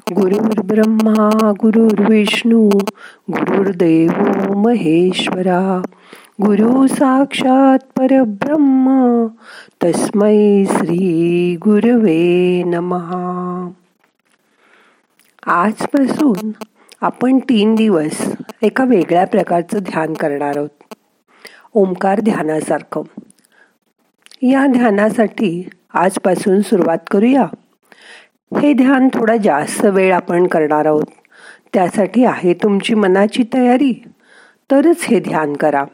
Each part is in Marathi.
गुरुर् ब्रह्मा गुरुर्विष्णू गुरुर्देव महेश्वरा गुरु साक्षात परब्रह्म तस्मै श्री गुरवे नमहा आजपासून आपण तीन दिवस एका वेगळ्या प्रकारचं ध्यान करणार आहोत. ओंकार ध्यानासारखं. या ध्यानासाठी आजपासून सुरुवात करूया. हे ध्यान थोडा जास्त वेळ आपण करणार आहोत. त्यासाठी आहे तुमची मनाची तयारी. तरच हे ध्यान करा.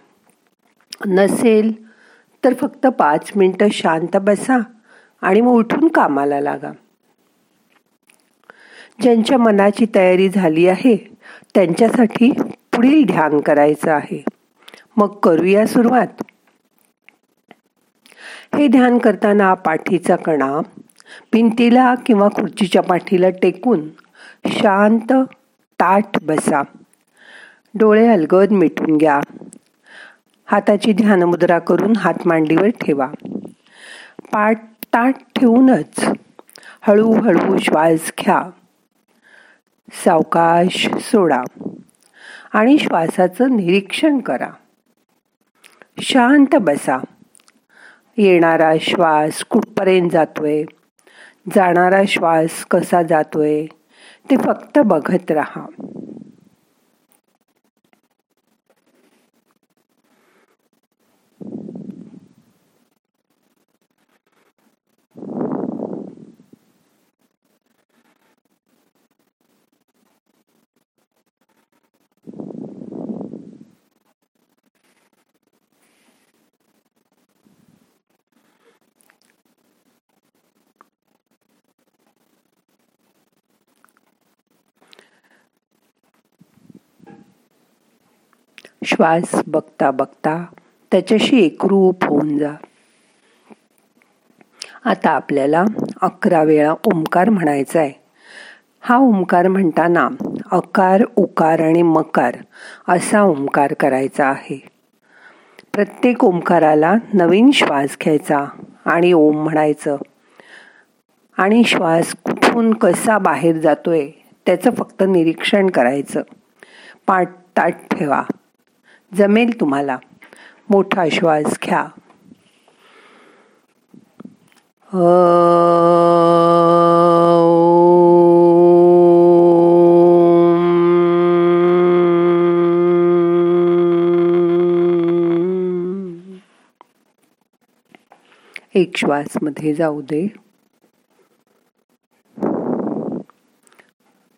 नसेल तर फक्त पाच मिनटं शांत बसा आणि मग उठून कामाला लागा. ज्यांच्या मनाची तयारी झाली आहे त्यांच्यासाठी पुढील ध्यान करायचं आहे. मग करूया सुरुवात. हे ध्यान करताना पाठीचा कणा भिंतीला किंवा खुर्चीच्या पाठीला टेकून शांत ताठ बसा. डोळे अलगद मिटून घ्या. हाताची ध्यानमुद्रा करून हात मांडीवर ठेवा. पाठ ताट ठेवूनच हळूहळू श्वास घ्या. सावकाश सोडा आणि श्वासाचं निरीक्षण करा. शांत बसा. येणारा श्वास कुठपर्यंत जातोय? जाणारा श्वास कसा जातोय ते फक्त बघत राहा. श्वास बघता बघता त्याच्याशी एकरूप होऊन जा. आता आपल्याला अकरा वेळा ओंकार म्हणायचा आहे हा ओंकार म्हणताना अकार उकार आणि मकार असा ओंकार करायचा आहे. प्रत्येक ओंकाराला नवीन श्वास घ्यायचा आणि ओम म्हणायचं. आणि श्वास कुठून कसा बाहेर जातोय त्याचं फक्त निरीक्षण करायचं. पाठ ताट ठेवा. जमेल तुम्हाला. मोठा श्वास घ्या. एक श्वासमध्ये जाऊ दे.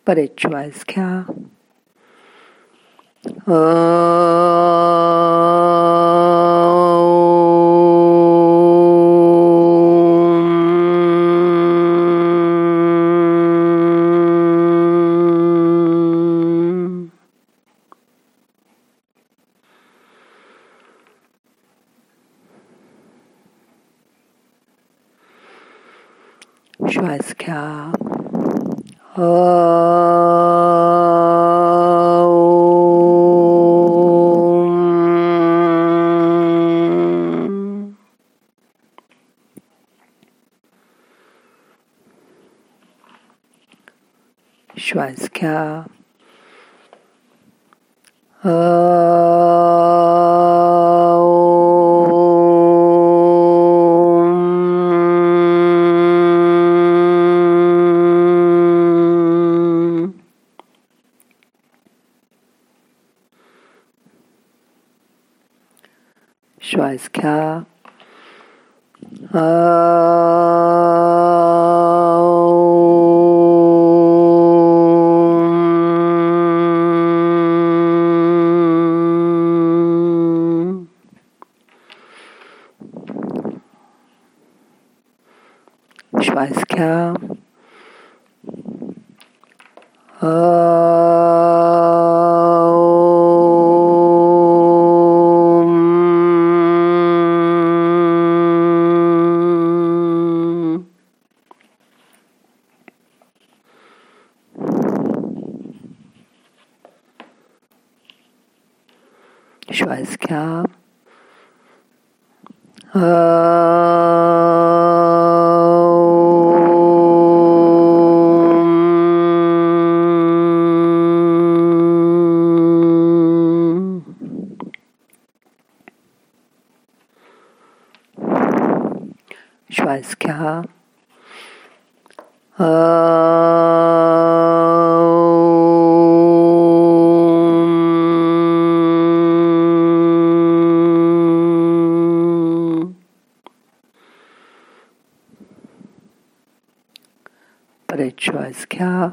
परत श्वास घ्या. श्वास घ्या श्वास घ्या श्वास घ्या करा. श्वास घ्या. श्वास घ्या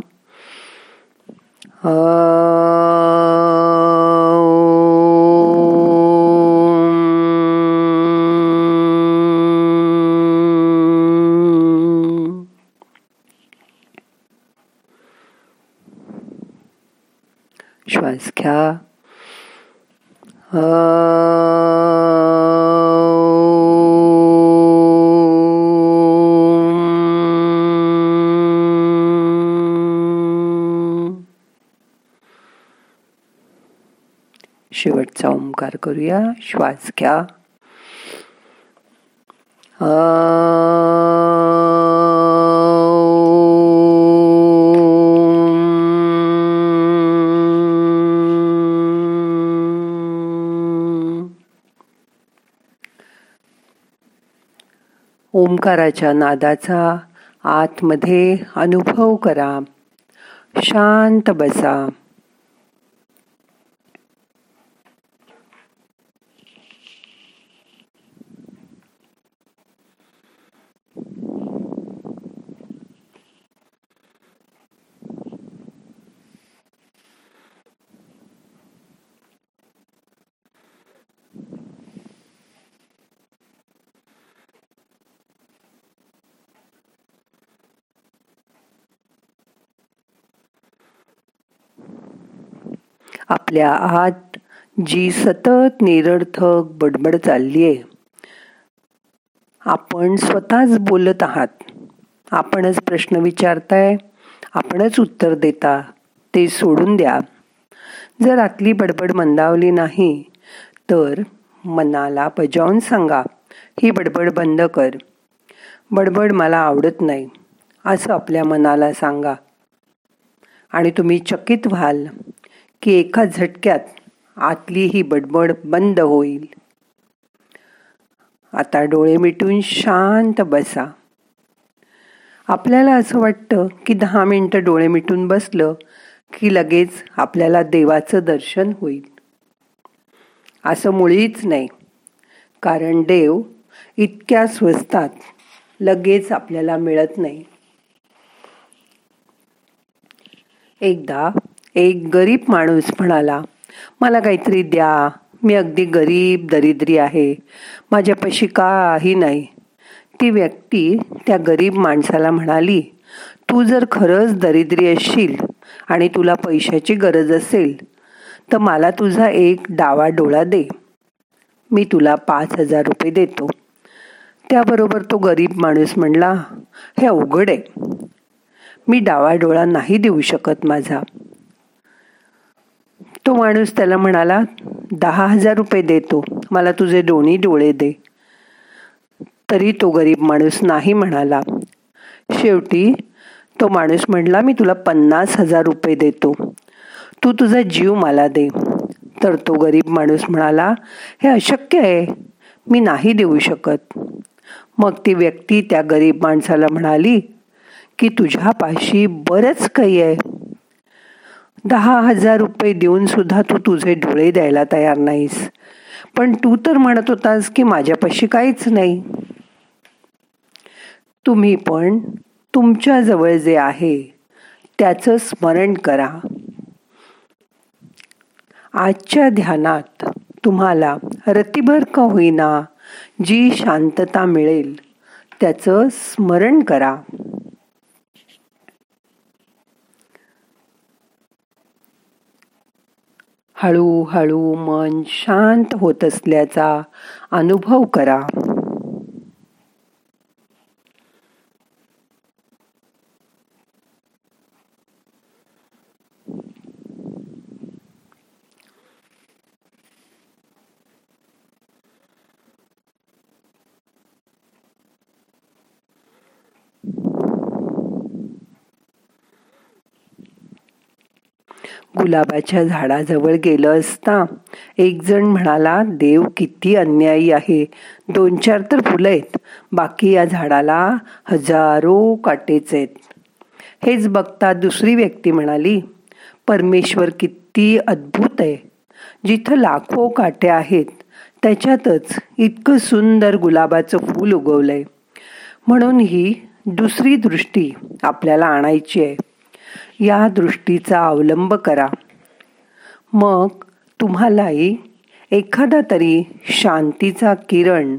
परत श्वास घ्या श्वास करूया. श्वास घ्या. ओंकाराच्या नादाचा आतमध्ये अनुभव करा. शांत बसा. आपल्या आत जी सतत निरर्थक बडबड चालली आहे आपण स्वतःच बोलत आहात. आपणच प्रश्न विचारताय आपणच उत्तर देता ते सोडून द्या. जर आतली बडबड मंदावली नाही तर मनाला बजावून सांगा ही बडबड बंद कर. बडबड मला आवडत नाही. असं आपल्या मनाला सांगा. आणि तुम्ही चकित व्हाल. की एका झटक्यात आतली ही बडबड बंद होईल. आता डोळे मिटून शांत बसा. आपल्याला असं वाटतं की दहा मिनटं डोळे मिटून बसलं की लगेच आपल्याला देवाचं दर्शन होईल. असं मुळीच नाही. कारण देव इतक्या स्वस्तात लगेच आपल्याला मिळत नाही. एकदा एक गरीब माणूस म्हणाला मला काहीतरी द्या. मी अगदी गरीब दरिद्री आहे. माझ्यापाशी काही नाही. ती व्यक्ती त्या गरीब माणसाला म्हणाली तू जर खरंच दरिद्री असशील आणि तुला पैशाची गरज असेल तर मला तुझा एक डावा डोळा दे. मी तुला पाच हजार रुपये देतो. त्याबरोबर तो गरीब माणूस म्हणला हे अवघड आहे. मी डावा डोळा नाही देऊ शकत माझा. तो माणूस त्याला म्हणाला दहा हजार रुपये देतो मला तुझे दोन्ही डोळे दे. तरी तो गरीब माणूस नाही म्हणाला. शेवटी तो माणूस म्हणला मी तुला पन्नास हजार रुपये देतो. तू तुझा जीव मला दे. तर तो गरीब माणूस म्हणाला हे अशक्य आहे. मी नाही देऊ शकत. मग ती व्यक्ती त्या गरीब माणसाला म्हणाली की तुझ्या पाशी बरंच काही आहे. दहा हजार रुपये देऊन सुद्धा तू तुझे डोळे द्यायला तयार नाहीस. पण तू तर म्हणत होतास की माझ्यापाशी काहीच नाही. तुम्ही पण तुमच्या जवळ जे आहे त्याचं स्मरण करा. आजच्या ध्यानात तुम्हाला रतीभर का होईना जी शांतता मिळेल त्याचं स्मरण करा. हळूहळू मन शांत होत असल्याचा अनुभव करा. गुलाबाच्या झाडाजवळ गेलं असता. एक जण म्हणाला देव किती अन्यायी आहे. दोन चार तर फुलं आहेत. बाकी या झाडाला हजारो काटेच आहेत. हेच बघता दुसरी व्यक्ती म्हणाली परमेश्वर किती अद्भुत आहे. जिथं लाखो काटे आहेत त्याच्यातच इतकं सुंदर गुलाबाचं फूल उगवलं आहे म्हणून ही दुसरी दृष्टी आपल्याला आणायची आहे. या दृष्टीचा अवलंब करा. मग तुम्हालाही एखादा तरी शांतीचा किरण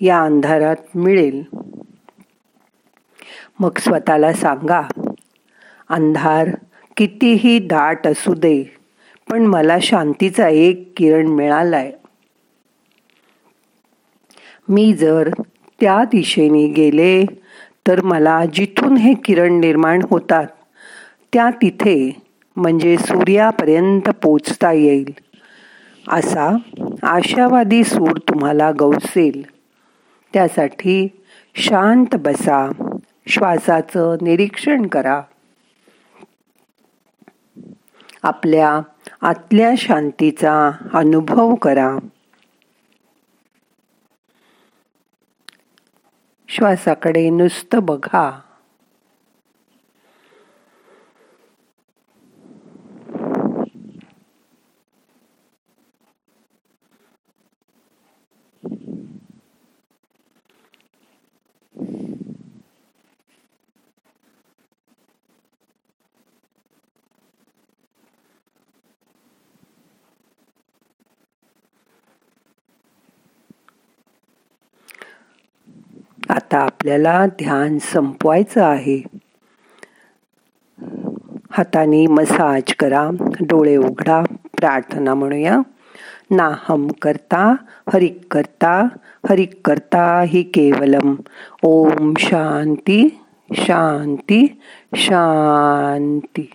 या अंधारात मिळेल. मग स्वतःला सांगा अंधार कितीही दाट असू दे पण मला शांतीचा एक किरण मिळालाय. मी जर त्या दिशेने गेले तर मला जिथून हे किरण निर्माण होतात त्या तिथे म्हणजे सूर्यापर्यंत पोचता येईल. असा आशावादी सूर तुम्हाला गवसेल. त्यासाठी शांत बसा श्वासाचं निरीक्षण करा. आपल्या आतल्या शांतीचा अनुभव करा. श्वासाकडे नुसतं बघा. आता आपल्याला ध्यान संपवायचं आहे. हाताने मसाज करा डोळे उघडा प्रार्थना म्हणूया. नाहम करता हरिक करता हरिक करता हि केवलम. ओम शांती शांती शांती.